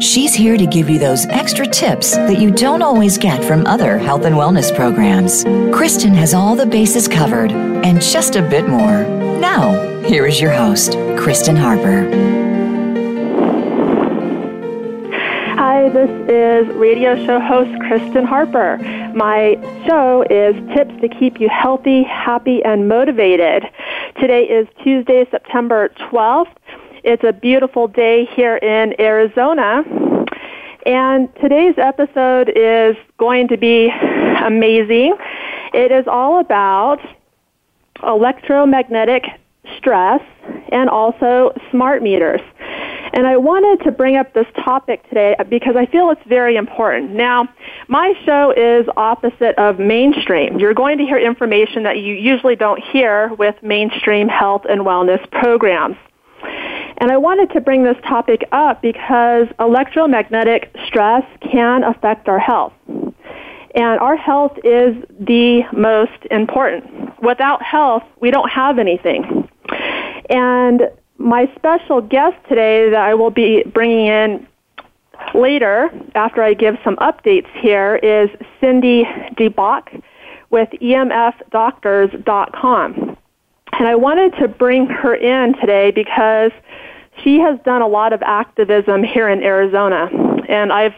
She's here to give you those extra tips that you don't always get from other health and wellness programs. Kristen has all the bases covered and just a bit more. Now, here is your host, Kristen Harper. Hi, this is radio show host Kristen Harper. My show is Tips to Keep You Healthy, Happy, and Motivated. Today is Tuesday, September 12th. It's a beautiful day here in Arizona. And today's episode is going to be amazing. It is all about electromagnetic stress and also smart meters. And I wanted to bring up this topic today because I feel it's very important. Now, my show is opposite of mainstream. You're going to hear information that you usually don't hear with mainstream health and wellness programs. And I wanted to bring this topic up because electromagnetic stress can affect our health. And our health is the most important. Without health, we don't have anything. And my special guest today that I will be bringing in later, after I give some updates here, is Cindy DeBach with EMFdoctors.com. And I wanted to bring her in today because she has done a lot of activism here in Arizona, and I've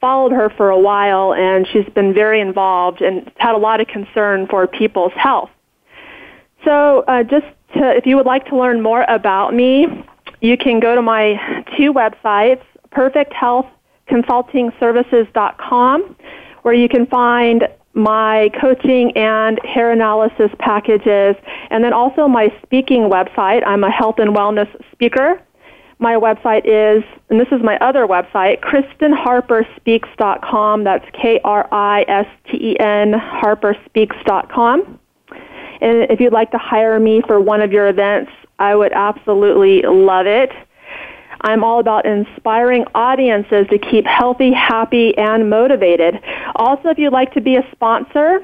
followed her for a while, and she's been very involved and had a lot of concern for people's health. So, uh, just to, if you would like to learn more about me, you can go to my two websites, perfecthealthconsultingservices.com, where you can find my coaching and hair analysis packages, and then also my speaking website. I'm a health and wellness speaker, my website is, and this is my other website, KristenHarperSpeaks.com. That's K-R-I-S-T-E-N, HarperSpeaks.com. And if you'd like to hire me for one of your events, I would absolutely love it. I'm all about inspiring audiences to keep healthy, happy, and motivated. Also, if you'd like to be a sponsor,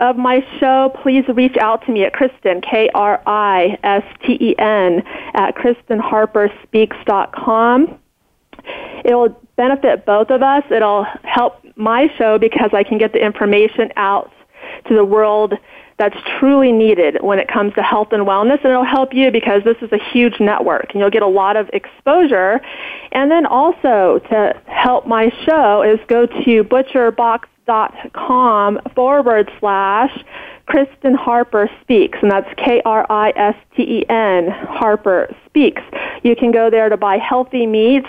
of my show, please reach out to me at Kristen, K-R-I-S-T-E-N, at KristenHarperSpeaks.com. It will benefit both of us. It'll help my show because I can get the information out to the world that's truly needed when it comes to health and wellness and it'll help you because this is a huge network and you'll get a lot of exposure and then also to help my show is go to butcherbox com forward slash Kristen Harper Speaks, and that's K R I S T E N Harper Speaks. You can go there to buy healthy meats,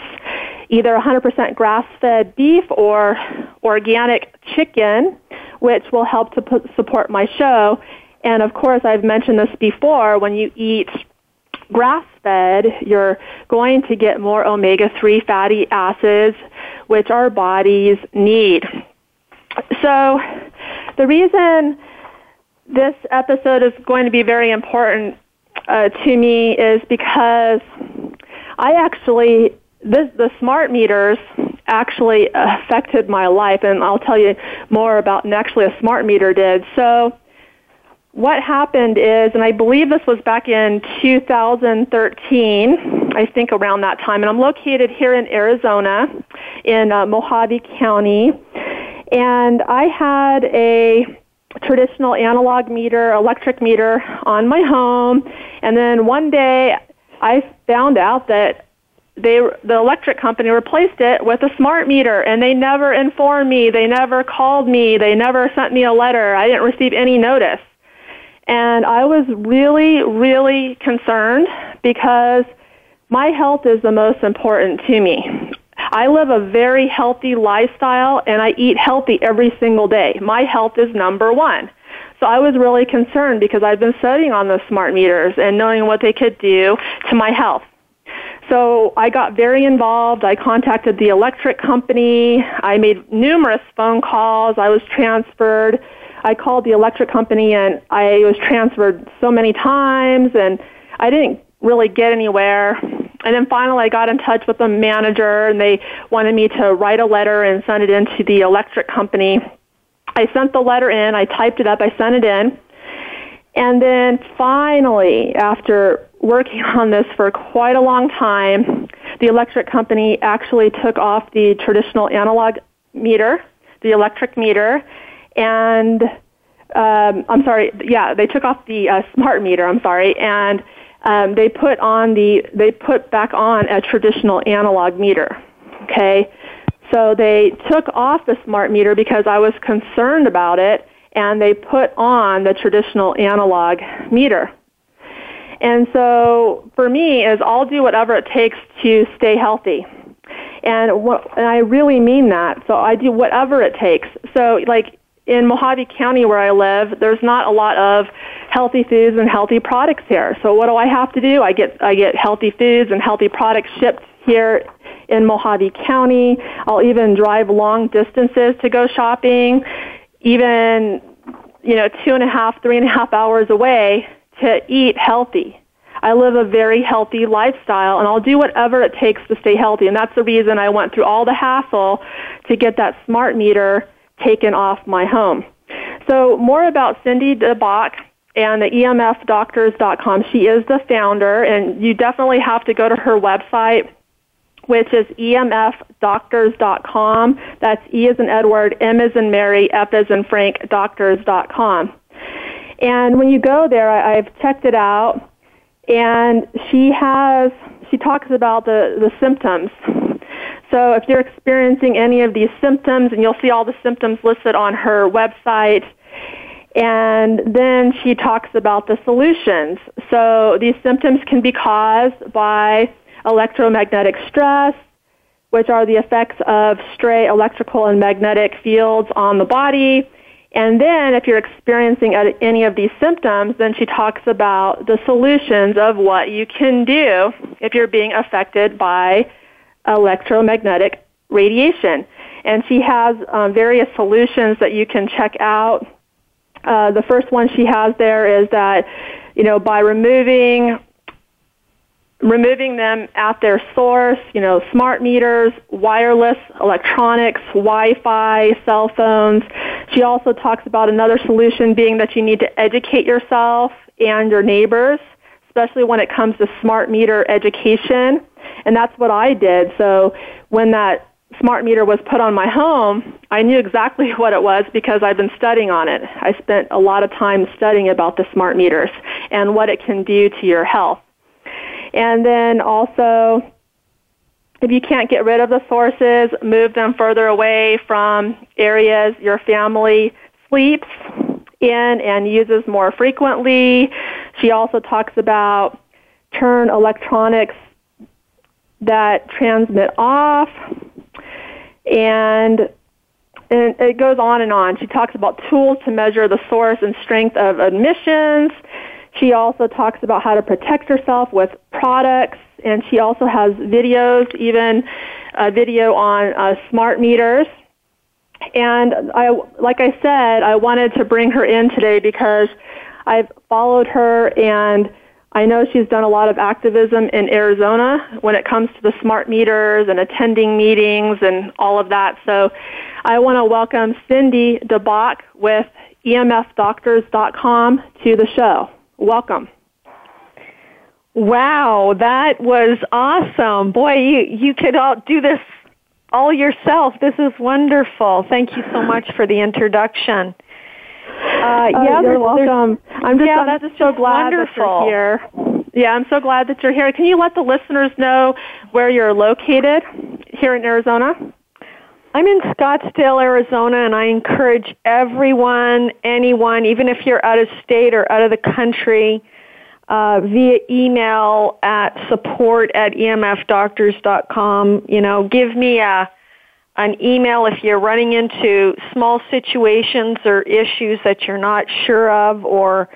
either 100% grass fed beef or organic chicken, which will help to put, support my show. And of course, I've mentioned this before when you eat grass fed, you're going to get more omega 3 fatty acids, which our bodies need. So, the reason this episode is going to be very important uh, to me is because I actually this the smart meters actually affected my life, and I'll tell you more about and actually a smart meter did. So, what happened is, and I believe this was back in 2013, I think around that time, and I'm located here in Arizona in uh, Mohave County. And I had a traditional analog meter, electric meter on my home. And then one day I found out that they the electric company replaced it with a smart meter and they never informed me. They never called me. They never sent me a letter. I didn't receive any notice. And i was really really concerned because my health is the most important to me I live a very healthy lifestyle and I eat healthy every single day. My health is number one. So I was really concerned because I've been studying on the smart meters and knowing what they could do to my health. so I got very involved. I contacted the electric company. I made numerous phone calls. I was transferred. I called the electric company and I was transferred so many times and I didn't really get anywhere. And then finally I got in touch with the manager and they wanted me to write a letter and send it in to the electric company. I sent the letter in, I typed it up, I sent it in. And then finally, after working on this for quite a long time, the electric company actually took off the traditional analog meter, the electric meter, and um, I'm sorry, yeah, they took off the uh, smart meter. I'm sorry, and um, they put on the they put back on a traditional analog meter. Okay, so they took off the smart meter because I was concerned about it, and they put on the traditional analog meter. And so for me is I'll do whatever it takes to stay healthy. And what, and I really mean that. So I do whatever it takes. So like in Mohave County where I live, there's not a lot of healthy foods and healthy products here. So what do I have to do? I get I get healthy foods and healthy products shipped here in Mohave County. I'll even drive long distances to go shopping, even you know two and a half, three and a half hours away to eat healthy. I live a very healthy lifestyle and I'll do whatever it takes to stay healthy. And that's the reason I went through all the hassle to get that smart meter taken off my home. So more about Cindy DeBach and the emfdoctors.com. She is the founder and you definitely have to go to her website which is emfdoctors.com. That's E as in Edward, M as in Mary, F as in Frank, doctors.com. And when you go there, I, I've checked it out, and she has, she talks about the, the symptoms so if you're experiencing any of these symptoms, and you'll see all the symptoms listed on her website, and then she talks about the solutions. So these symptoms can be caused by electromagnetic stress, which are the effects of stray electrical and magnetic fields on the body. And then if you're experiencing any of these symptoms, then she talks about the solutions of what you can do if you're being affected by electromagnetic radiation. And she has um, various solutions that you can check out. Uh, the first one she has there is that, you know, by removing removing them at their source, you know, smart meters, wireless electronics, Wi-Fi, cell phones. She also talks about another solution being that you need to educate yourself and your neighbors, especially when it comes to smart meter education. And that's what I did. So when that smart meter was put on my home, I knew exactly what it was because I've been studying on it. I spent a lot of time studying about the smart meters and what it can do to your health. And then also, if you can't get rid of the sources, move them further away from areas your family sleeps in and uses more frequently. She also talks about turn electronics that transmit off and and it goes on and on. She talks about tools to measure the source and strength of emissions. She also talks about how to protect herself with products, and she also has videos, even a video on uh, smart meters. And I, like I said, I wanted to bring her in today because I've followed her and I know she's done a lot of activism in Arizona when it comes to the smart meters and attending meetings and all of that. So I want to welcome Cindy DeBach with emfdoctors.com to the show. Welcome. Wow, that was awesome. Boy, you, you could all do this all yourself. This is wonderful. Thank you so much for the introduction. Uh, yeah, you're welcome. I'm just, yeah, I'm just so glad wonderful. that you're here. Yeah, I'm so glad that you're here. Can you let the listeners know where you're located here in Arizona? I'm in Scottsdale, Arizona, and I encourage everyone, anyone, even if you're out of state or out of the country, uh, via email at support at emfdoctors.com. You know, give me a an email if you're running into small situations or issues that you're not sure of or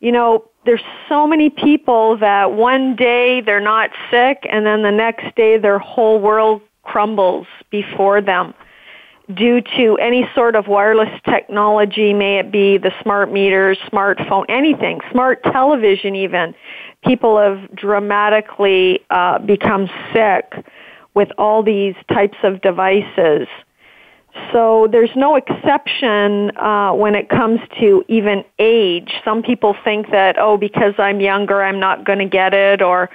you know there's so many people that one day they're not sick and then the next day their whole world crumbles before them due to any sort of wireless technology, may it be the smart meters, smartphone, anything, smart television even. People have dramatically uh, become sick with all these types of devices. So there's no exception uh, when it comes to even age. Some people think that, oh, because I'm younger, I'm not going to get it, or,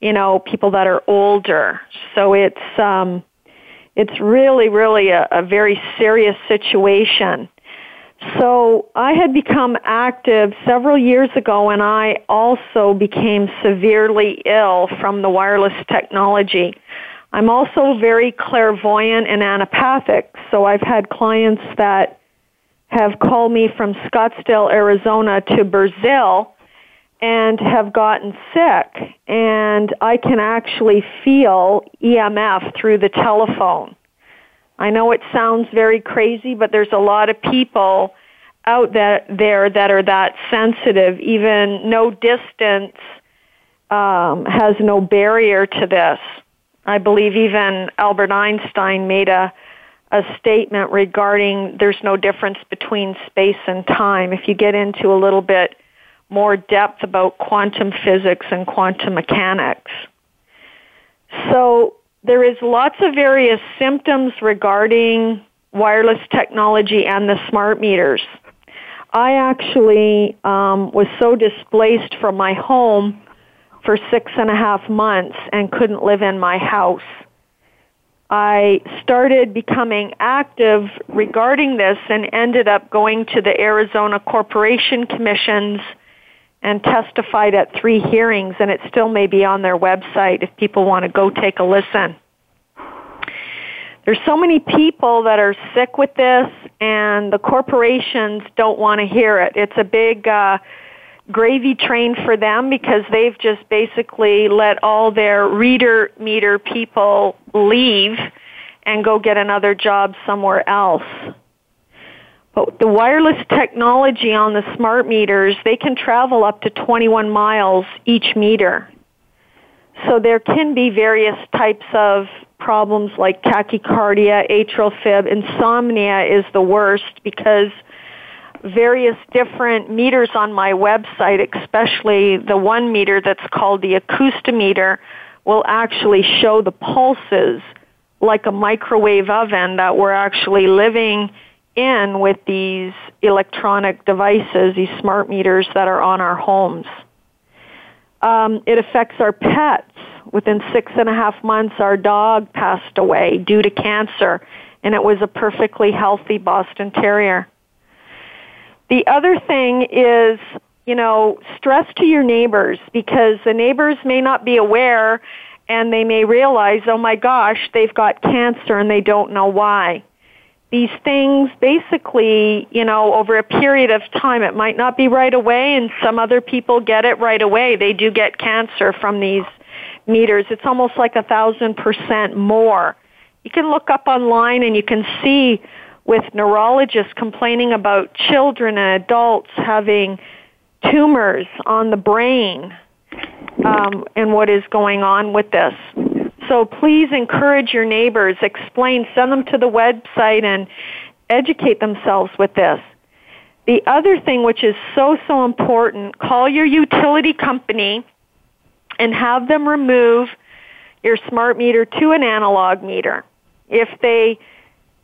you know, people that are older. So it's, um, it's really, really a, a very serious situation. So I had become active several years ago and I also became severely ill from the wireless technology. I'm also very clairvoyant and anapathic, so I've had clients that have called me from Scottsdale, Arizona to Brazil and have gotten sick and I can actually feel EMF through the telephone. I know it sounds very crazy, but there's a lot of people out that, there that are that sensitive. Even no distance um, has no barrier to this. I believe even Albert Einstein made a a statement regarding there's no difference between space and time. If you get into a little bit more depth about quantum physics and quantum mechanics. So there is lots of various symptoms regarding wireless technology and the smart meters. I actually um, was so displaced from my home for six and a half months and couldn't live in my house. I started becoming active regarding this and ended up going to the Arizona Corporation Commission's and testified at three hearings, and it still may be on their website if people want to go take a listen. There's so many people that are sick with this, and the corporations don't want to hear it. It's a big uh, gravy train for them because they've just basically let all their reader meter people leave and go get another job somewhere else. But the wireless technology on the smart meters, they can travel up to 21 miles each meter. So there can be various types of problems like tachycardia, atrial fib, insomnia is the worst because various different meters on my website, especially the one meter that's called the acoustimeter, will actually show the pulses like a microwave oven that we're actually living in with these electronic devices, these smart meters that are on our homes. Um, it affects our pets. Within six and a half months, our dog passed away due to cancer, and it was a perfectly healthy Boston Terrier. The other thing is, you know, stress to your neighbors because the neighbors may not be aware and they may realize, oh my gosh, they've got cancer and they don't know why these things basically, you know, over a period of time, it might not be right away and some other people get it right away. They do get cancer from these meters. It's almost like a thousand percent more. You can look up online and you can see with neurologists complaining about children and adults having tumors on the brain um, and what is going on with this. So please encourage your neighbors, explain, send them to the website and educate themselves with this. The other thing which is so, so important, call your utility company and have them remove your smart meter to an analog meter. If they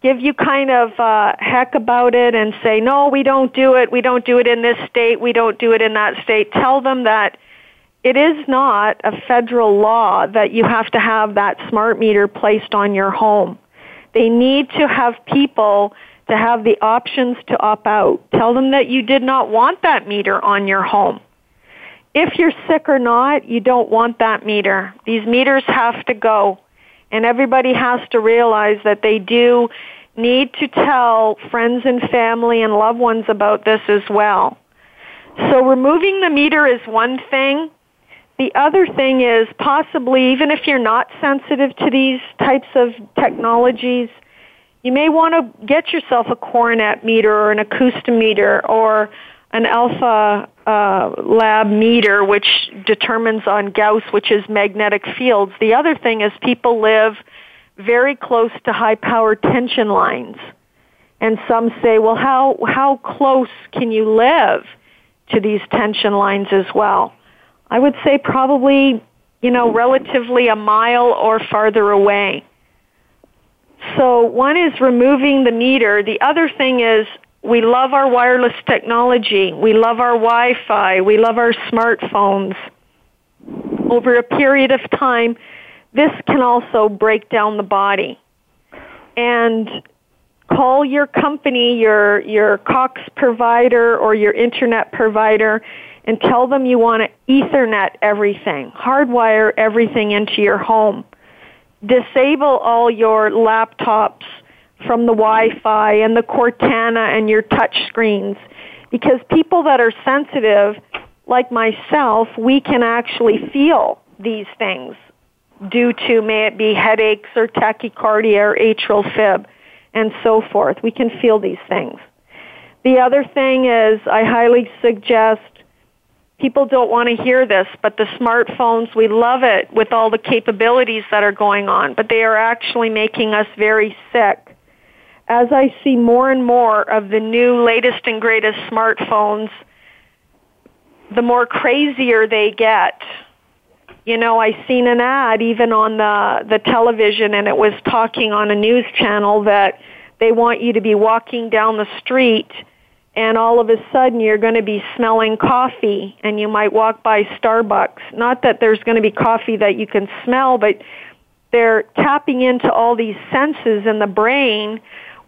give you kind of uh, heck about it and say, no, we don't do it, we don't do it in this state, we don't do it in that state, tell them that it is not a federal law that you have to have that smart meter placed on your home. They need to have people to have the options to opt out. Tell them that you did not want that meter on your home. If you're sick or not, you don't want that meter. These meters have to go. And everybody has to realize that they do need to tell friends and family and loved ones about this as well. So removing the meter is one thing, the other thing is possibly, even if you're not sensitive to these types of technologies, you may want to get yourself a Cornet meter or an acoustimeter or an alpha uh, lab meter, which determines on Gauss, which is magnetic fields. The other thing is people live very close to high power tension lines. And some say, well, how, how close can you live to these tension lines as well? I would say probably, you know, relatively a mile or farther away. So one is removing the meter. The other thing is we love our wireless technology. We love our Wi-Fi. We love our smartphones. Over a period of time, this can also break down the body. And call your company, your, your Cox provider or your internet provider and tell them you want to ethernet everything, hardwire everything into your home. Disable all your laptops from the Wi-Fi and the Cortana and your touch screens. Because people that are sensitive, like myself, we can actually feel these things due to, may it be headaches or tachycardia or atrial fib and so forth. We can feel these things. The other thing is I highly suggest people don't want to hear this, but the smartphones, we love it with all the capabilities that are going on, but they are actually making us very sick as I see more and more of the new latest and greatest smartphones, the more crazier they get. You know, I seen an ad even on the the television and it was talking on a news channel that they want you to be walking down the street and all of a sudden you're going to be smelling coffee and you might walk by Starbucks. Not that there's going to be coffee that you can smell, but they're tapping into all these senses in the brain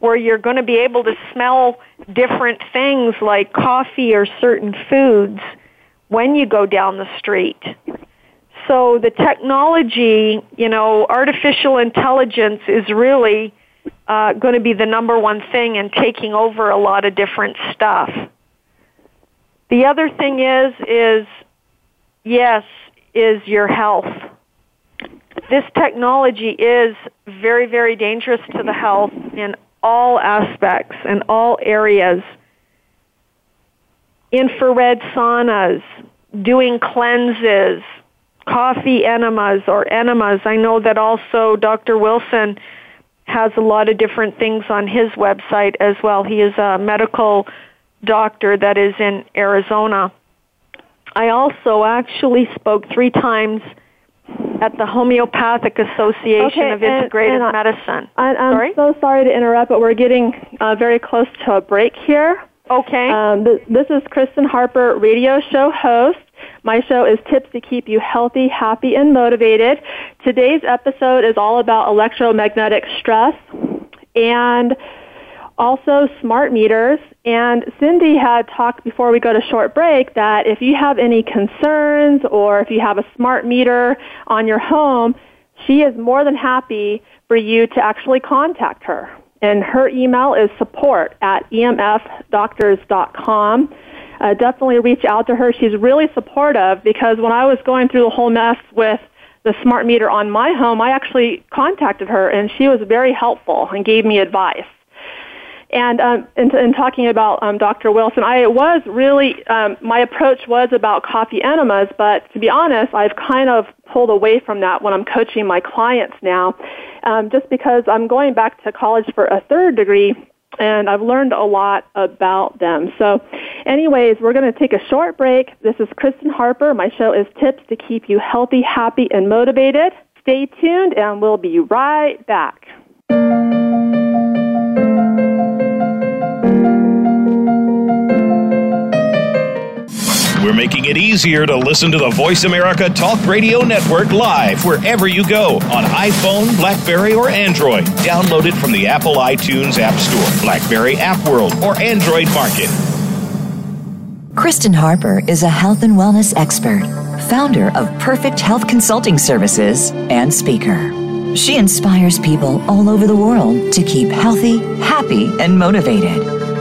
where you're going to be able to smell different things like coffee or certain foods when you go down the street. So the technology, you know, artificial intelligence is really uh, going to be the number one thing and taking over a lot of different stuff. The other thing is, is yes, is your health. This technology is very, very dangerous to the health in all aspects and all areas. Infrared saunas, doing cleanses, coffee enemas or enemas. I know that also Dr. Wilson has a lot of different things on his website as well. He is a medical doctor that is in Arizona. I also actually spoke three times at the Homeopathic Association okay, of Integrated and, and Medicine. I, I'm sorry? so sorry to interrupt, but we're getting uh, very close to a break here. Okay. Um, th- this is Kristen Harper, radio show host. My show is Tips to Keep You Healthy, Happy, and Motivated. Today's episode is all about electromagnetic stress and also smart meters. And Cindy had talked before we go to short break that if you have any concerns or if you have a smart meter on your home, she is more than happy for you to actually contact her. And her email is support at emfdoctors.com. Uh, definitely reach out to her. She's really supportive because when I was going through the whole mess with the smart meter on my home, I actually contacted her and she was very helpful and gave me advice. And um, in, in talking about um, Dr. Wilson, I was really um, my approach was about coffee enemas, but to be honest, I've kind of pulled away from that when I'm coaching my clients now, um, just because I'm going back to college for a third degree. And I've learned a lot about them. So, anyways, we're going to take a short break. This is Kristen Harper. My show is Tips to Keep You Healthy, Happy, and Motivated. Stay tuned, and we'll be right back. We're making it easier to listen to the Voice America Talk Radio Network live wherever you go on iPhone, Blackberry, or Android. Download it from the Apple iTunes App Store, Blackberry App World, or Android Market. Kristen Harper is a health and wellness expert, founder of Perfect Health Consulting Services, and speaker. She inspires people all over the world to keep healthy, happy, and motivated.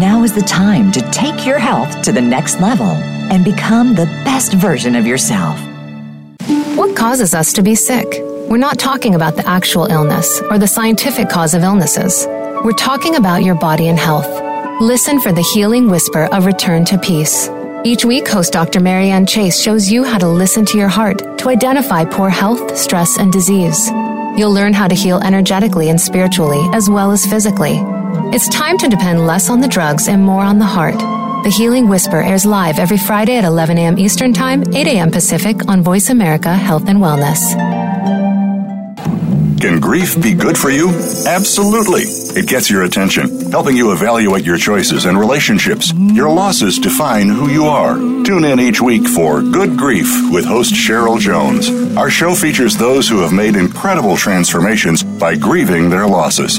Now is the time to take your health to the next level and become the best version of yourself. What causes us to be sick? We're not talking about the actual illness or the scientific cause of illnesses. We're talking about your body and health. Listen for the healing whisper of return to peace. Each week, host Dr. Marianne Chase shows you how to listen to your heart to identify poor health, stress, and disease. You'll learn how to heal energetically and spiritually, as well as physically. It's time to depend less on the drugs and more on the heart. The Healing Whisper airs live every Friday at 11 a.m. Eastern Time, 8 a.m. Pacific on Voice America Health and Wellness. Can grief be good for you? Absolutely. It gets your attention, helping you evaluate your choices and relationships. Your losses define who you are. Tune in each week for Good Grief with host Cheryl Jones. Our show features those who have made incredible transformations by grieving their losses.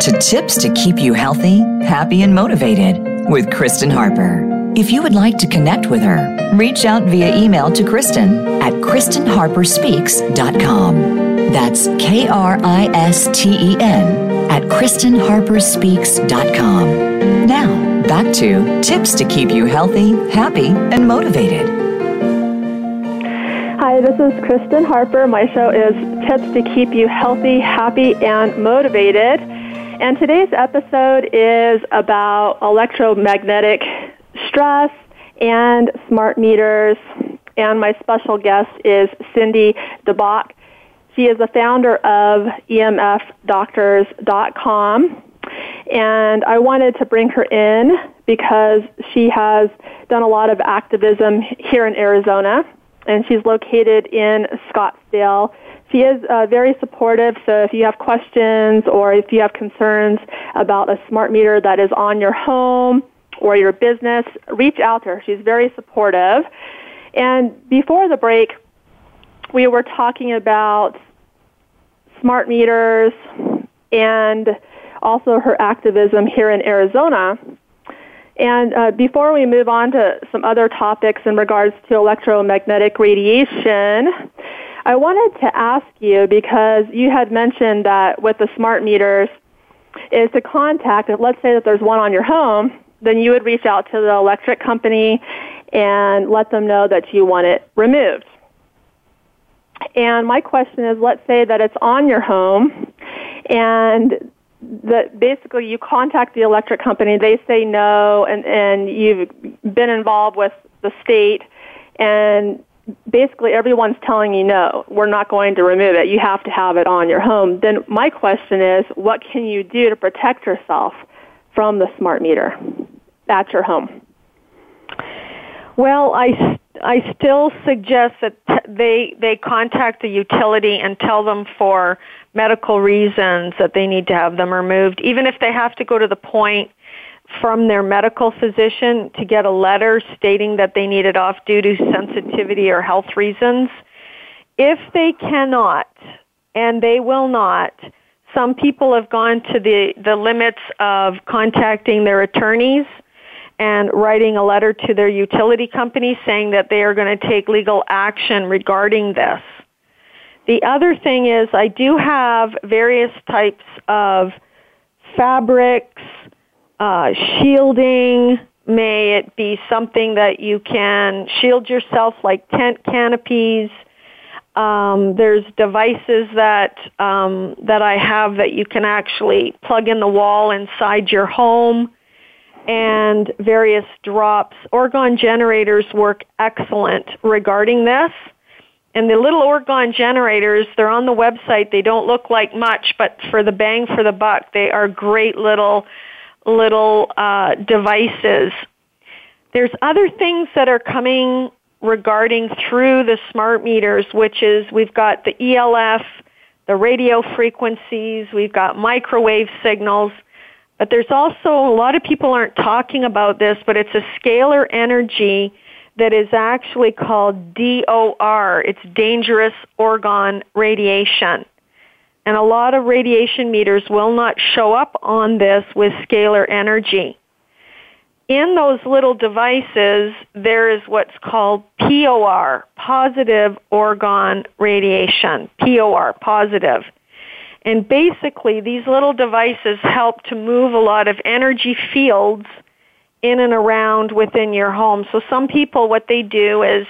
To Tips to Keep You Healthy, Happy, and Motivated with Kristen Harper. If you would like to connect with her, reach out via email to Kristen at KristenHarperSpeaks.com. That's K R I S T E N at KristenHarperSpeaks.com. Now, back to Tips to Keep You Healthy, Happy, and Motivated. Hi, this is Kristen Harper. My show is Tips to Keep You Healthy, Happy, and Motivated. And today's episode is about electromagnetic stress and smart meters. And my special guest is Cindy DeBach. She is the founder of EMFdoctors.com. And I wanted to bring her in because she has done a lot of activism here in Arizona and she's located in Scottsdale. She is uh, very supportive, so if you have questions or if you have concerns about a smart meter that is on your home or your business, reach out to her. She's very supportive. And before the break, we were talking about smart meters and also her activism here in Arizona. And uh, before we move on to some other topics in regards to electromagnetic radiation, I wanted to ask you because you had mentioned that with the smart meters is to contact, let's say that there's one on your home, then you would reach out to the electric company and let them know that you want it removed. And my question is, let's say that it's on your home and that basically you contact the electric company, they say no, and, and you've been involved with the state, and basically everyone's telling you no, we're not going to remove it. You have to have it on your home. Then my question is, what can you do to protect yourself from the smart meter at your home? Well, I I still suggest that they they contact the utility and tell them for medical reasons that they need to have them removed, even if they have to go to the point from their medical physician to get a letter stating that they need it off due to sensitivity or health reasons. If they cannot, and they will not, some people have gone to the, the limits of contacting their attorneys and writing a letter to their utility company saying that they are going to take legal action regarding this. The other thing is I do have various types of fabrics, uh, shielding, may it be something that you can shield yourself like tent canopies. Um, there's devices that um, that I have that you can actually plug in the wall inside your home, and various drops. Orgone generators work excellent regarding this. And the little Orgone generators, they're on the website. They don't look like much, but for the bang for the buck, they are great little little uh, devices. There's other things that are coming regarding through the smart meters, which is we've got the ELF, the radio frequencies, we've got microwave signals, but there's also a lot of people aren't talking about this, but it's a scalar energy that is actually called DOR. It's dangerous orgone radiation. And a lot of radiation meters will not show up on this with scalar energy. In those little devices, there is what's called POR, positive orgone radiation. POR, positive. And basically, these little devices help to move a lot of energy fields in and around within your home. So some people, what they do is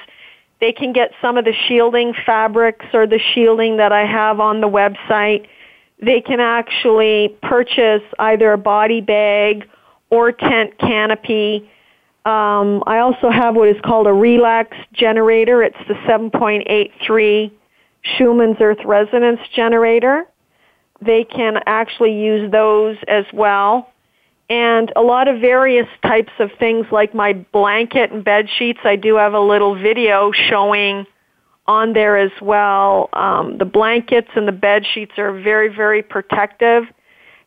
they can get some of the shielding fabrics or the shielding that I have on the website. They can actually purchase either a body bag or tent canopy. Um, I also have what is called a relax generator. It's the 7.83 Schumann's Earth Resonance Generator. They can actually use those as well and a lot of various types of things like my blanket and bed sheets. I do have a little video showing on there as well. Um, the blankets and the bed sheets are very, very protective.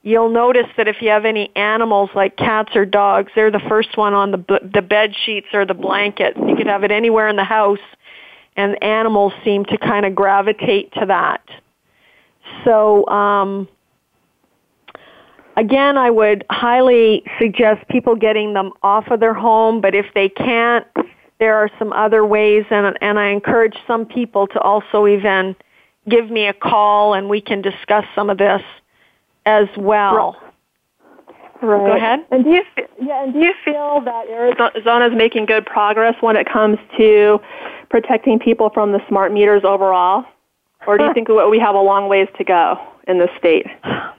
You'll notice that if you have any animals like cats or dogs, they're the first one on the the bed sheets or the blanket. You could have it anywhere in the house, and animals seem to kind of gravitate to that. So. Um, Again, I would highly suggest people getting them off of their home, but if they can't, there are some other ways, and, and I encourage some people to also even give me a call and we can discuss some of this as well. Right. Go ahead. And do you yeah, and do you feel that Arizona is making good progress when it comes to protecting people from the smart meters overall, or do you think we have a long ways to go in this state?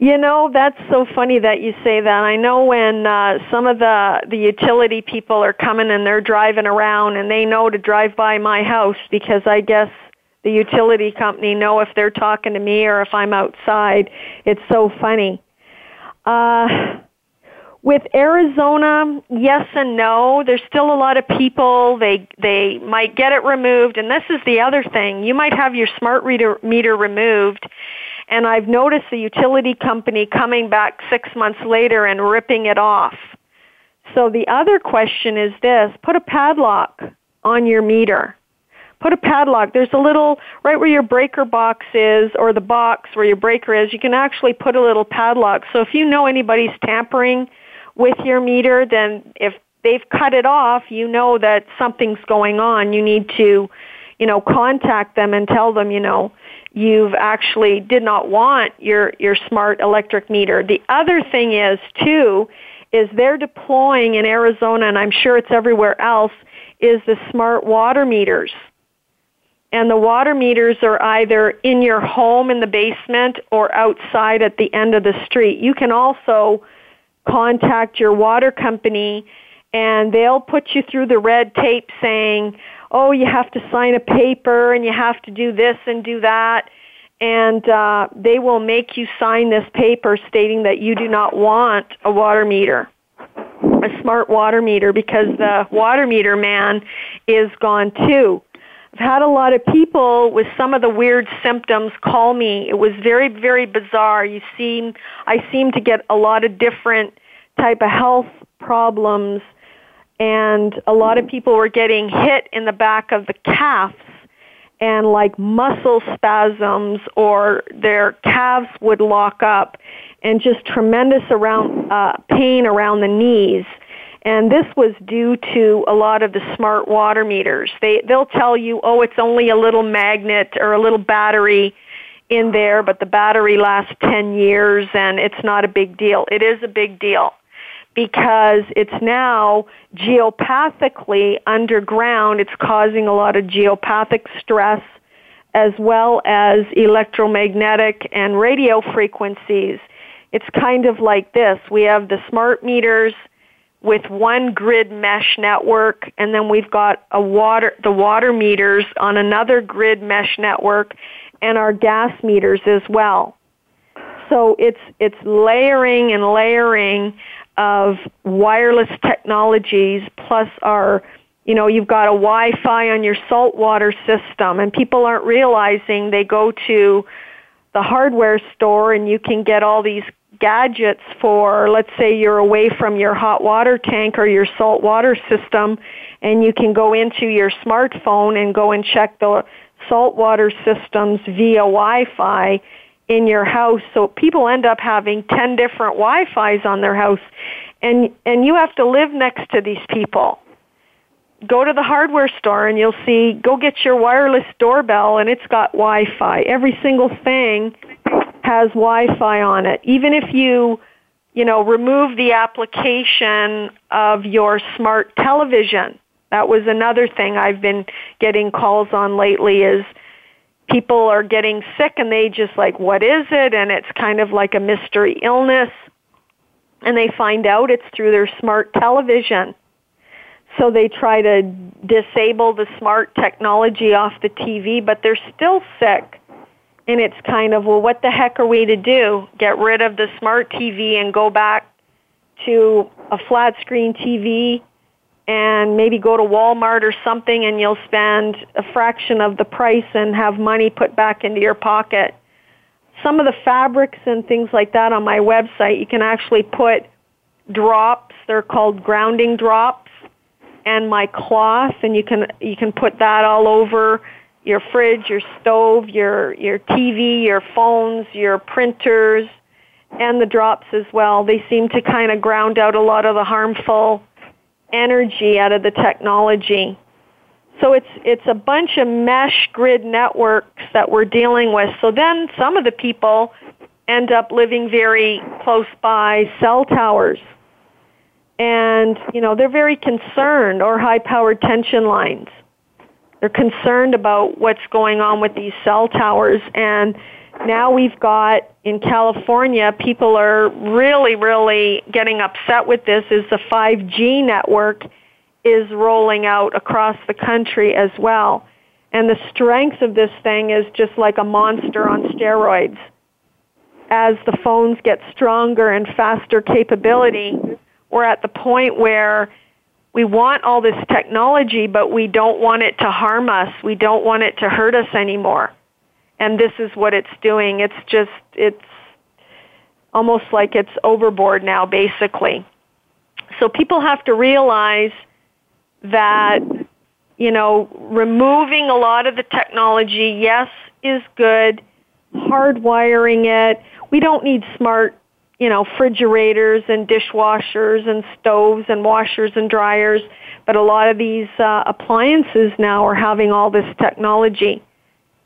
You know, that's so funny that you say that. I know when uh, some of the the utility people are coming and they're driving around and they know to drive by my house because I guess the utility company know if they're talking to me or if I'm outside. It's so funny. Uh with Arizona, yes and no. There's still a lot of people. They they might get it removed, and this is the other thing. You might have your smart reader meter removed, and I've noticed the utility company coming back six months later and ripping it off. So the other question is this, put a padlock on your meter. Put a padlock. There's a little, right where your breaker box is, or the box where your breaker is, you can actually put a little padlock. So if you know anybody's tampering with your meter, then if they've cut it off, you know that something's going on. You need to, you know, contact them and tell them, you know, you've actually did not want your, your smart electric meter. The other thing is, too, is they're deploying in Arizona, and I'm sure it's everywhere else, is the smart water meters. And the water meters are either in your home in the basement or outside at the end of the street. You can also contact your water company and they'll put you through the red tape saying, oh, you have to sign a paper and you have to do this and do that. And uh, they will make you sign this paper stating that you do not want a water meter, a smart water meter, because the water meter man is gone too. I've had a lot of people with some of the weird symptoms call me. It was very, very bizarre. You seem, I seem to get a lot of different type of health problems and a lot of people were getting hit in the back of the calves and like muscle spasms or their calves would lock up and just tremendous around uh, pain around the knees. And this was due to a lot of the smart water meters. They they'll tell you oh it's only a little magnet or a little battery in there but the battery lasts 10 years and it's not a big deal. It is a big deal because it's now geopathically underground. It's causing a lot of geopathic stress as well as electromagnetic and radio frequencies. It's kind of like this. We have the smart meters with one grid mesh network and then we've got a water the water meters on another grid mesh network and our gas meters as well. So it's it's layering and layering of wireless technologies plus our you know you've got a Wi-Fi on your saltwater system and people aren't realizing they go to the hardware store and you can get all these gadgets for, let's say you're away from your hot water tank or your salt water system, and you can go into your smartphone and go and check the salt water systems via Wi-Fi in your house. So people end up having 10 different Wi-Fis on their house, and, and you have to live next to these people go to the hardware store and you'll see go get your wireless doorbell and it's got Wi-Fi. Every single thing has Wi-Fi on it. Even if you, you know, remove the application of your smart television. That was another thing I've been getting calls on lately is people are getting sick and they just like, what is it? And it's kind of like a mystery illness. And they find out it's through their smart television. So they try to disable the smart technology off the TV, but they're still sick and it's kind of, well, what the heck are we to do? Get rid of the smart TV and go back to a flat screen TV and maybe go to Walmart or something and you'll spend a fraction of the price and have money put back into your pocket. Some of the fabrics and things like that on my website, you can actually put drops. They're called grounding drops and my cloth and you can you can put that all over your fridge, your stove, your, your TV, your phones, your printers, and the drops as well. They seem to kind of ground out a lot of the harmful energy out of the technology. So it's it's a bunch of mesh grid networks that we're dealing with. So then some of the people end up living very close by cell towers. And, you know, they're very concerned or high powered tension lines. They're concerned about what's going on with these cell towers and now we've got in California, people are really, really getting upset with this is the 5G network is rolling out across the country as well. And the strength of this thing is just like a monster on steroids. As the phones get stronger and faster capability, we're at the point where we want all this technology, but we don't want it to harm us. We don't want it to hurt us anymore. And this is what it's doing. It's just, it's almost like it's overboard now, basically. So people have to realize that, you know, removing a lot of the technology, yes, is good. Hardwiring it. We don't need smart you know, refrigerators and dishwashers and stoves and washers and dryers. But a lot of these uh, appliances now are having all this technology.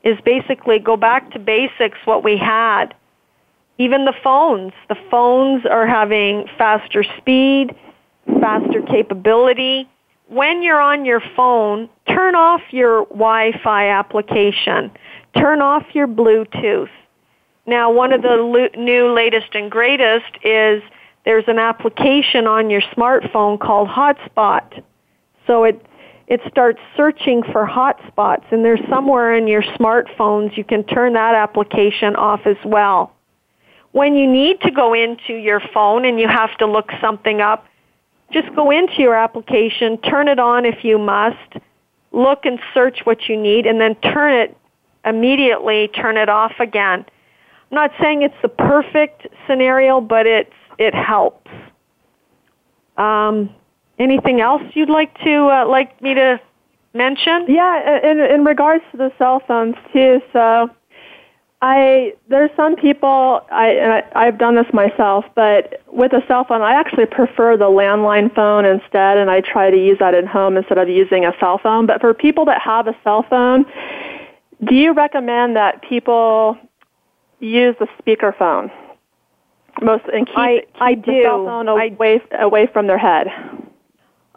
Is basically go back to basics what we had. Even the phones. The phones are having faster speed, faster capability. When you're on your phone, turn off your Wi-Fi application. Turn off your Bluetooth now, one of the lo- new latest and greatest is there's an application on your smartphone called Hotspot. So it it starts searching for hotspots, and there's somewhere in your smartphones you can turn that application off as well. When you need to go into your phone and you have to look something up, just go into your application, turn it on if you must, look and search what you need, and then turn it immediately, turn it off again. I'm not saying it's the perfect scenario, but it's it helps. Um, anything else you'd like to uh, like me to mention? Yeah, in in regards to the cell phones too. So, I there's some people I and I, I've done this myself, but with a cell phone, I actually prefer the landline phone instead, and I try to use that at home instead of using a cell phone. But for people that have a cell phone, do you recommend that people use the speakerphone. Most and keep, I, keep I the do. cell phone away away from their head.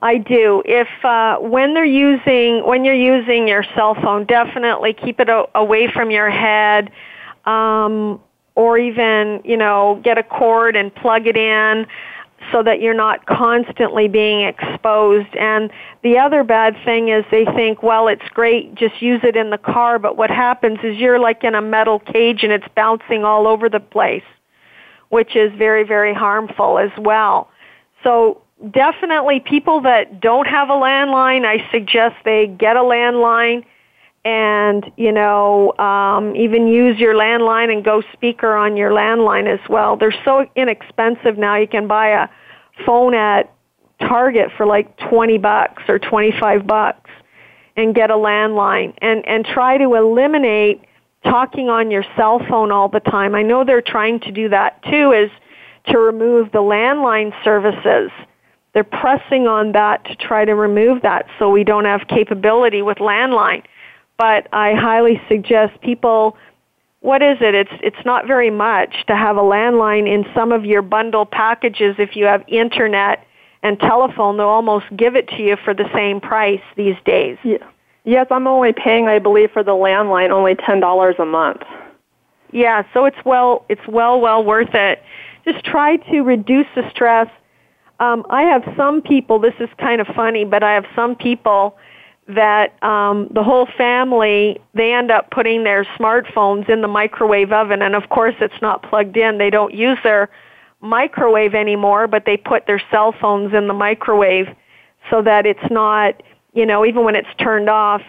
I do. If uh, when they're using when you're using your cell phone, definitely keep it away from your head, um, or even you know get a cord and plug it in so that you're not constantly being exposed. And the other bad thing is they think, well, it's great, just use it in the car. But what happens is you're like in a metal cage and it's bouncing all over the place, which is very very harmful as well. So definitely people that don't have a landline, I suggest they get a landline and, you know, um, even use your landline and go speaker on your landline as well. They're so inexpensive now. You can buy a phone at Target for like 20 bucks or 25 bucks and get a landline and, and try to eliminate talking on your cell phone all the time. I know they're trying to do that too is to remove the landline services they're pressing on that to try to remove that so we don't have capability with landline. But I highly suggest people what is it? It's it's not very much to have a landline in some of your bundle packages if you have internet and telephone, they'll almost give it to you for the same price these days. Yeah. Yes, I'm only paying, I believe, for the landline only ten dollars a month. Yeah, so it's well it's well well worth it. Just try to reduce the stress um, I have some people, this is kind of funny, but I have some people that um, the whole family, they end up putting their smartphones in the microwave oven, and of course it's not plugged in. They don't use their microwave anymore, but they put their cell phones in the microwave so that it's not, you know, even when it's turned off.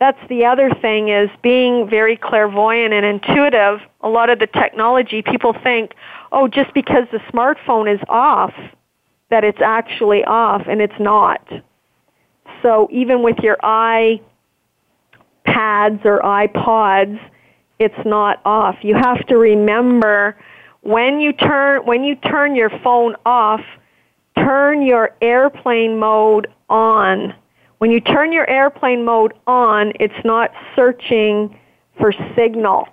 That's the other thing is being very clairvoyant and intuitive. A lot of the technology, people think, oh, just because the smartphone is off, that it's actually off and it's not. So even with your iPads or iPods, it's not off. You have to remember when you turn when you turn your phone off, turn your airplane mode on. When you turn your airplane mode on, it's not searching for signal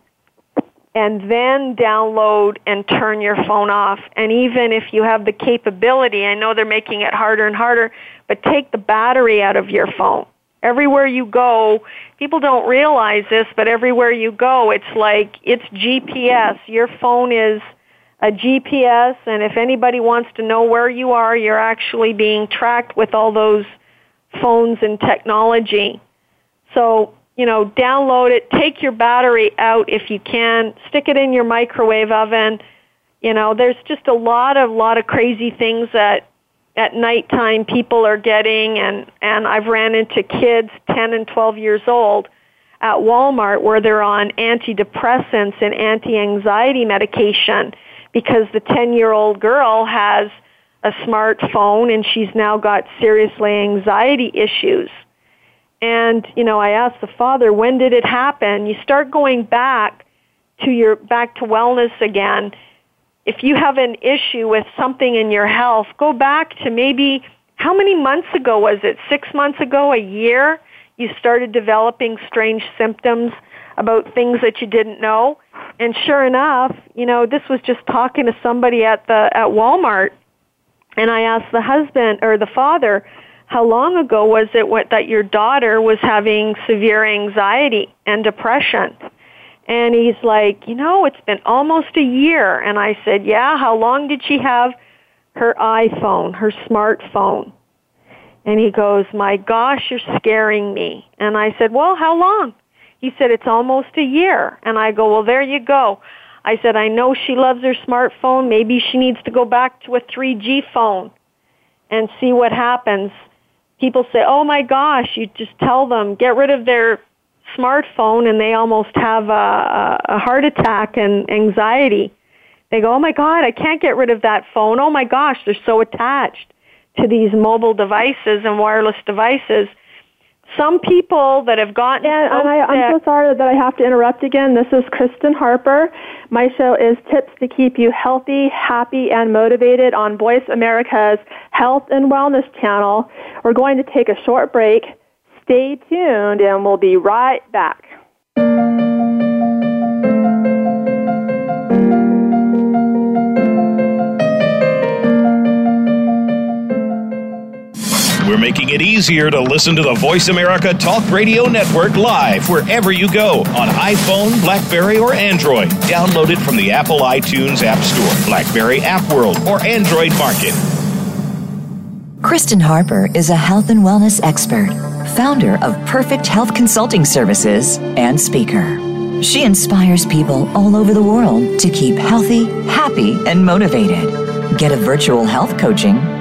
and then download and turn your phone off. And even if you have the capability, I know they're making it harder and harder, but take the battery out of your phone. Everywhere you go, people don't realize this, but everywhere you go, it's like it's GPS. Your phone is a GPS, and if anybody wants to know where you are, you're actually being tracked with all those phones and technology. So you know, download it, take your battery out if you can, stick it in your microwave oven. You know, there's just a lot of lot of crazy things that at nighttime people are getting and and I've ran into kids 10 and 12 years old at Walmart where they're on antidepressants and anti-anxiety medication because the 10-year-old girl has a smartphone and she's now got seriously anxiety issues. And, you know, I asked the father, when did it happen? You start going back to your, back to wellness again. If you have an issue with something in your health, go back to maybe, how many months ago was it? Six months ago, a year? You started developing strange symptoms about things that you didn't know. And sure enough, you know, this was just talking to somebody at the, at Walmart. And I asked the husband or the father, how long ago was it what, that your daughter was having severe anxiety and depression? And he's like, you know, it's been almost a year. And I said, yeah, how long did she have her iPhone, her smartphone? And he goes, my gosh, you're scaring me. And I said, well, how long? He said, it's almost a year. And I go, well, there you go. I said, I know she loves her smartphone. Maybe she needs to go back to a 3G phone and see what happens people say, "Oh my gosh!" You just tell them get rid of their smartphone, and they almost have a, a heart attack and anxiety. They go, "Oh my god, I can't get rid of that phone. Oh my gosh, they're so attached to these mobile devices and wireless devices." Some people that have gotten yeah, and I, I'm so sorry that I have to interrupt again. This is Kristen Harper. My show is Tips to Keep You Healthy, Happy, and Motivated on Voice America's Health and Wellness channel. We're going to take a short break. Stay tuned, and we'll be right back. Making it easier to listen to the Voice America Talk Radio Network live wherever you go on iPhone, Blackberry, or Android. Download it from the Apple iTunes App Store, Blackberry App World, or Android Market. Kristen Harper is a health and wellness expert, founder of Perfect Health Consulting Services, and speaker. She inspires people all over the world to keep healthy, happy, and motivated. Get a virtual health coaching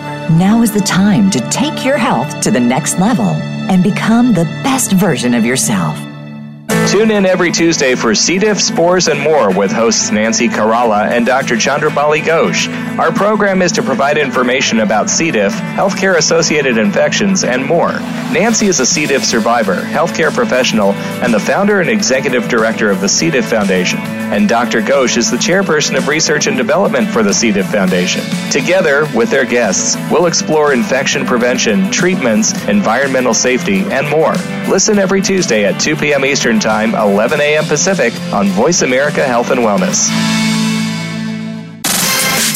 Now is the time to take your health to the next level and become the best version of yourself. Tune in every Tuesday for C. diff, spores, and more with hosts Nancy Caralla and Dr. Chandrabali Ghosh. Our program is to provide information about C. diff, healthcare associated infections, and more. Nancy is a C. diff survivor, healthcare professional, and the founder and executive director of the C. diff Foundation. And Dr. Ghosh is the chairperson of research and development for the C. diff Foundation. Together, with their guests, we'll explore infection prevention, treatments, environmental safety, and more. Listen every Tuesday at 2 p.m. Eastern Time, 11 a.m. Pacific on Voice America Health and Wellness.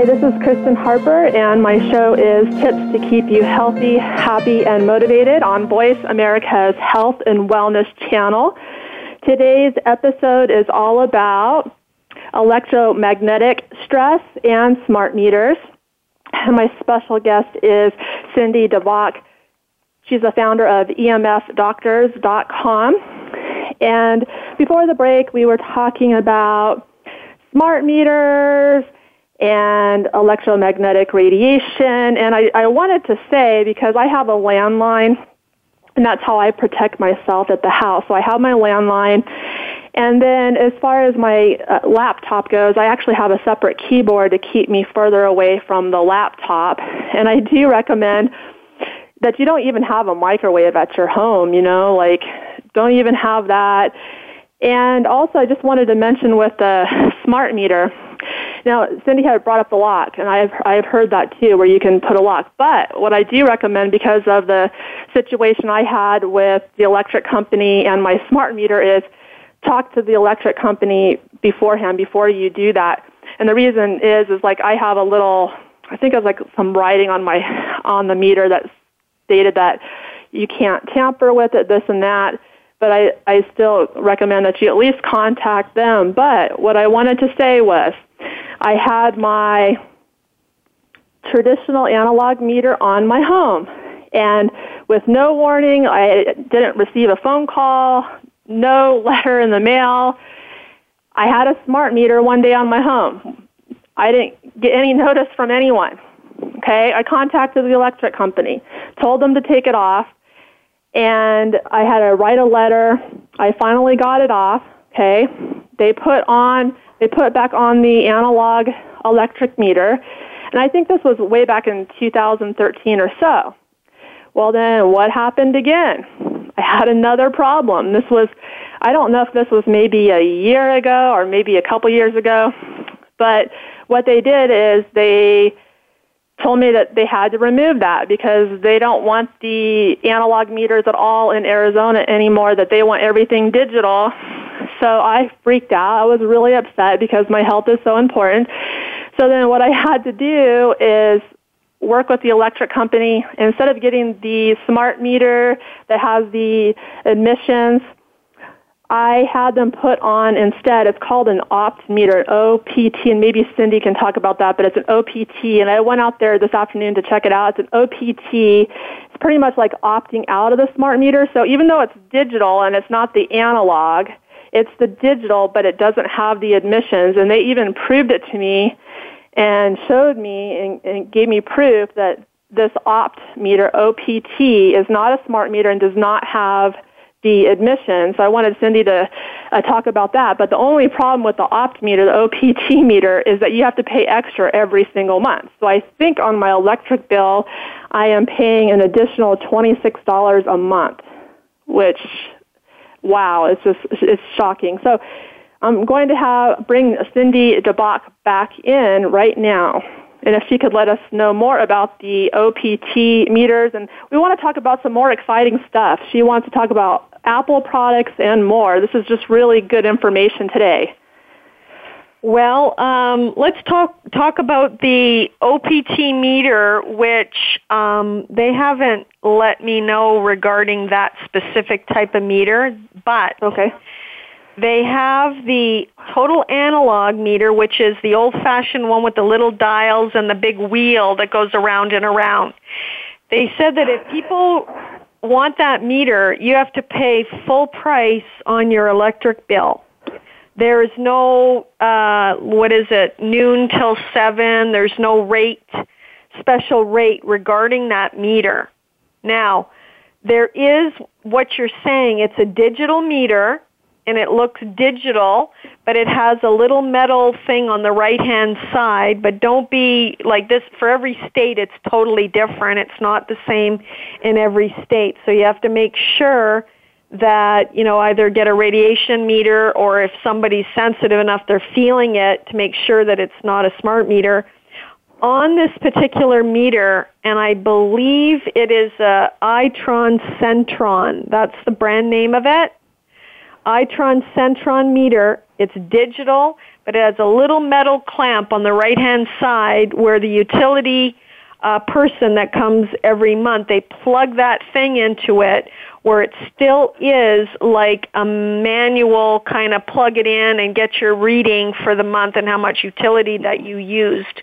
Hi, this is Kristen Harper, and my show is Tips to Keep You Healthy, Happy, and Motivated on Voice America's Health and Wellness channel. Today's episode is all about electromagnetic stress and smart meters. And my special guest is Cindy DeVock. She's the founder of EMFdoctors.com. And before the break, we were talking about smart meters and electromagnetic radiation. And I, I wanted to say, because I have a landline, and that's how I protect myself at the house. So I have my landline. And then as far as my uh, laptop goes, I actually have a separate keyboard to keep me further away from the laptop. And I do recommend that you don't even have a microwave at your home, you know, like don't even have that. And also I just wanted to mention with the smart meter, now, Cindy had brought up the lock, and I've I've heard that too, where you can put a lock. But what I do recommend, because of the situation I had with the electric company and my smart meter, is talk to the electric company beforehand before you do that. And the reason is is like I have a little, I think it was like some writing on my on the meter that stated that you can't tamper with it, this and that but I, I still recommend that you at least contact them. But what I wanted to say was I had my traditional analog meter on my home. And with no warning, I didn't receive a phone call, no letter in the mail. I had a smart meter one day on my home. I didn't get any notice from anyone. Okay, I contacted the electric company, told them to take it off, and I had to write a letter. I finally got it off. Okay, they put on they put it back on the analog electric meter, and I think this was way back in 2013 or so. Well, then what happened again? I had another problem. This was, I don't know if this was maybe a year ago or maybe a couple years ago, but what they did is they told me that they had to remove that because they don't want the analog meters at all in Arizona anymore, that they want everything digital. So I freaked out. I was really upset because my health is so important. So then what I had to do is work with the electric company. Instead of getting the smart meter that has the emissions, I had them put on instead, it's called an OPT meter, an OPT, and maybe Cindy can talk about that, but it's an OPT, and I went out there this afternoon to check it out. It's an OPT. It's pretty much like opting out of the smart meter, so even though it's digital and it's not the analog, it's the digital, but it doesn't have the admissions, and they even proved it to me and showed me and, and gave me proof that this opt meter, OPT, is not a smart meter and does not have the admission. So I wanted Cindy to uh, talk about that. But the only problem with the opt meter, the OPT meter, is that you have to pay extra every single month. So I think on my electric bill, I am paying an additional $26 a month, which, wow, it's just, it's shocking. So I'm going to have, bring Cindy DeBach back in right now and if she could let us know more about the OPT meters. And we want to talk about some more exciting stuff. She wants to talk about Apple products and more. This is just really good information today. Well, um, let's talk talk about the OPT meter, which um, they haven't let me know regarding that specific type of meter, but okay. They have the total analog meter, which is the old fashioned one with the little dials and the big wheel that goes around and around. They said that if people want that meter, you have to pay full price on your electric bill. There is no, uh, what is it, noon till 7. There's no rate, special rate regarding that meter. Now, there is what you're saying. It's a digital meter and it looks digital, but it has a little metal thing on the right hand side. But don't be like this for every state, it's totally different. It's not the same in every state. So you have to make sure that, you know, either get a radiation meter or if somebody's sensitive enough, they're feeling it to make sure that it's not a smart meter. On this particular meter, and I believe it is a Itron Centron, that's the brand name of it Itron Centron meter. It's digital, but it has a little metal clamp on the right hand side where the utility uh, person that comes every month, they plug that thing into it where it still is like a manual kind of plug it in and get your reading for the month and how much utility that you used.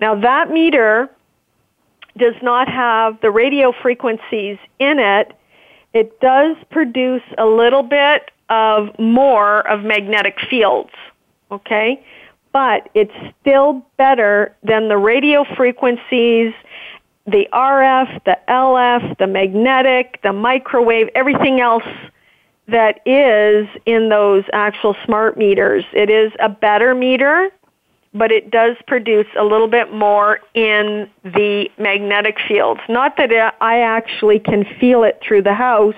Now that meter does not have the radio frequencies in it. It does produce a little bit of more of magnetic fields, okay? But it's still better than the radio frequencies, the RF, the LF, the magnetic, the microwave, everything else that is in those actual smart meters. It is a better meter, but it does produce a little bit more in the magnetic fields. Not that I actually can feel it through the house,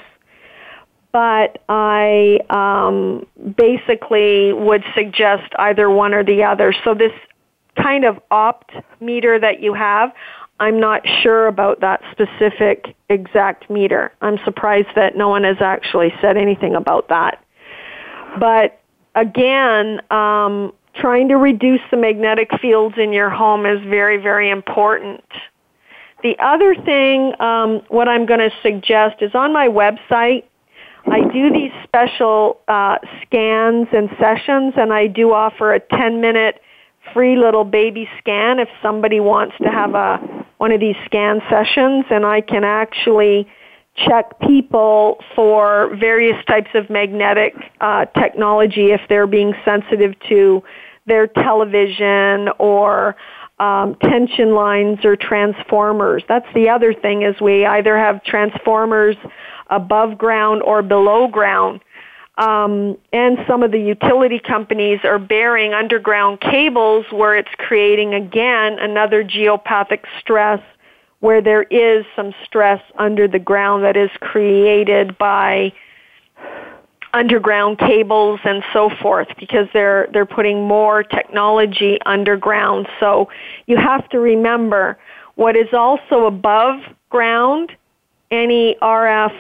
but I um, basically would suggest either one or the other. So this kind of opt meter that you have, I'm not sure about that specific exact meter. I'm surprised that no one has actually said anything about that. But again, um, trying to reduce the magnetic fields in your home is very, very important. The other thing, um, what I'm going to suggest is on my website, I do these special uh, scans and sessions, and I do offer a 10 minute free little baby scan if somebody wants to have a one of these scan sessions, and I can actually check people for various types of magnetic uh, technology if they're being sensitive to their television or um, tension lines or transformers. That's the other thing is we either have transformers above ground or below ground. Um, and some of the utility companies are burying underground cables where it's creating again another geopathic stress where there is some stress under the ground that is created by underground cables and so forth because they're they're putting more technology underground so you have to remember what is also above ground any RF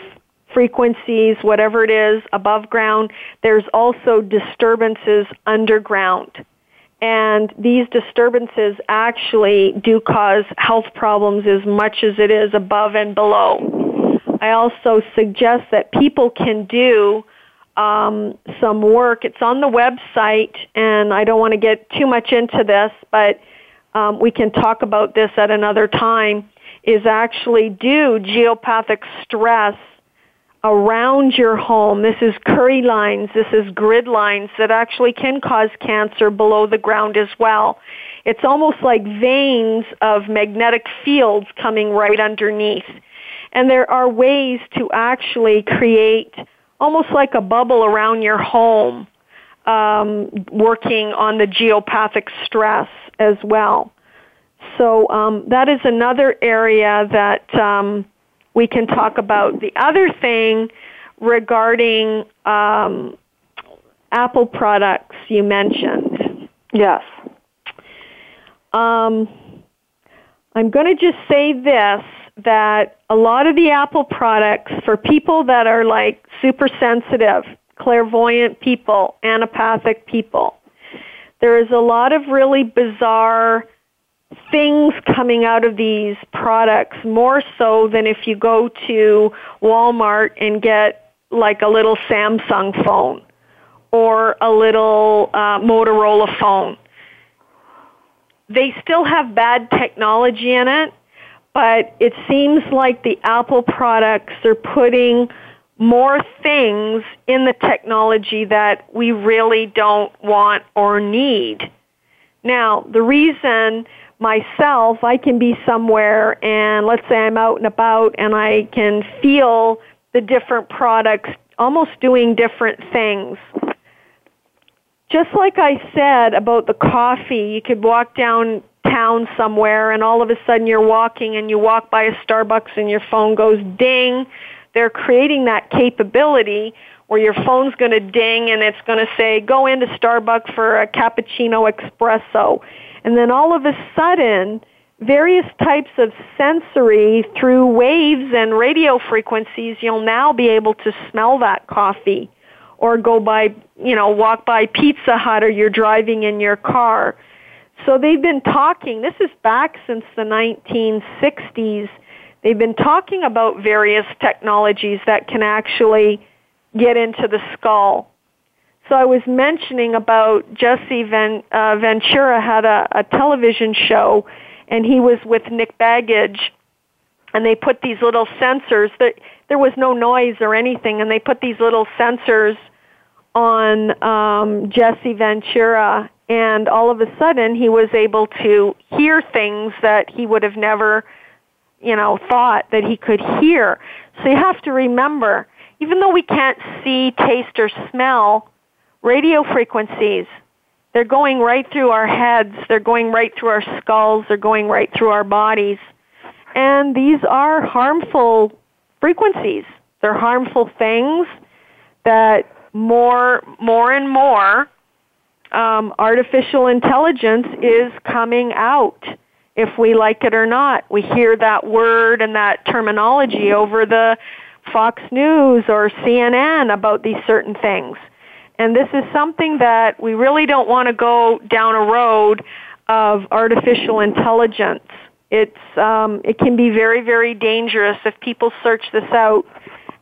frequencies, whatever it is, above ground. There's also disturbances underground. And these disturbances actually do cause health problems as much as it is above and below. I also suggest that people can do um, some work. It's on the website, and I don't want to get too much into this, but um, we can talk about this at another time. Is actually do geopathic stress around your home. This is Curry lines, this is grid lines that actually can cause cancer below the ground as well. It's almost like veins of magnetic fields coming right underneath. And there are ways to actually create almost like a bubble around your home, um, working on the geopathic stress as well. So um, that is another area that um, we can talk about. The other thing regarding um, Apple products you mentioned. Yes. Um, I'm going to just say this that a lot of the Apple products for people that are like super sensitive, clairvoyant people, anapathic people, there is a lot of really bizarre things coming out of these products more so than if you go to Walmart and get like a little Samsung phone or a little uh, Motorola phone. They still have bad technology in it, but it seems like the Apple products are putting more things in the technology that we really don't want or need. Now, the reason myself, I can be somewhere and let's say I'm out and about and I can feel the different products almost doing different things. Just like I said about the coffee, you could walk downtown somewhere and all of a sudden you're walking and you walk by a Starbucks and your phone goes ding. They're creating that capability where your phone's going to ding and it's going to say, go into Starbucks for a cappuccino espresso and then all of a sudden, various types of sensory through waves and radio frequencies, you'll now be able to smell that coffee or go by, you know, walk by Pizza Hut or you're driving in your car. So they've been talking, this is back since the 1960s. They've been talking about various technologies that can actually get into the skull. So I was mentioning about Jesse Ven, uh, Ventura had a, a television show, and he was with Nick Begich, and they put these little sensors. That there was no noise or anything, and they put these little sensors on um, Jesse Ventura, and all of a sudden he was able to hear things that he would have never, you know, thought that he could hear. So you have to remember, even though we can't see, taste, or smell radio frequencies. They're going right through our heads, they're going right through our skulls, they're going right through our bodies. And these are harmful frequencies. They're harmful things that more, more and more um, artificial intelligence is coming out, if we like it or not. We hear that word and that terminology over the Fox News or CNN about these certain things. And this is something that we really don't want to go down a road of artificial intelligence. It's um, it can be very very dangerous if people search this out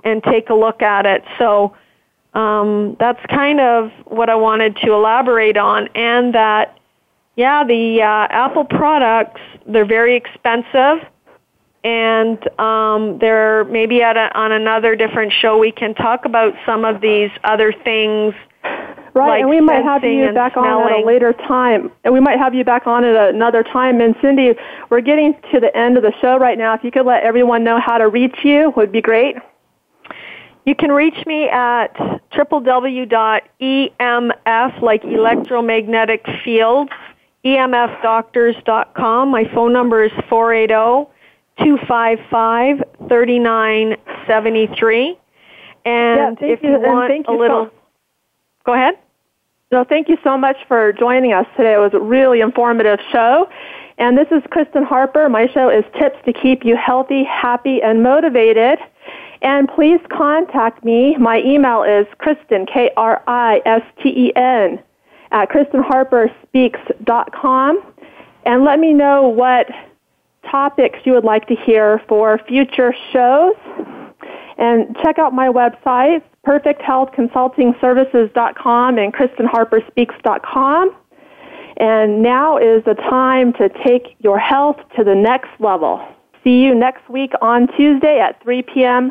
and take a look at it. So um, that's kind of what I wanted to elaborate on, and that yeah, the uh, Apple products they're very expensive and um, there maybe at a, on another different show we can talk about some of these other things. Right, like and we might have you back smelling. on at a later time. And we might have you back on at another time. And Cindy, we're getting to the end of the show right now. If you could let everyone know how to reach you, would be great. You can reach me at www.emf, like electromagnetic fields, emfdoctors.com. My phone number is 480 255 3973. And yeah, if you, you want you a little. So, go ahead. No, thank you so much for joining us today. It was a really informative show. And this is Kristen Harper. My show is Tips to Keep You Healthy, Happy, and Motivated. And please contact me. My email is Kristen, K R I S T E N, at KristenHarperSpeaks.com. And let me know what topics you would like to hear for future shows. And check out my website, perfecthealthconsultingservices.com and KristenHarperSpeaks.com. And now is the time to take your health to the next level. See you next week on Tuesday at 3 p.m.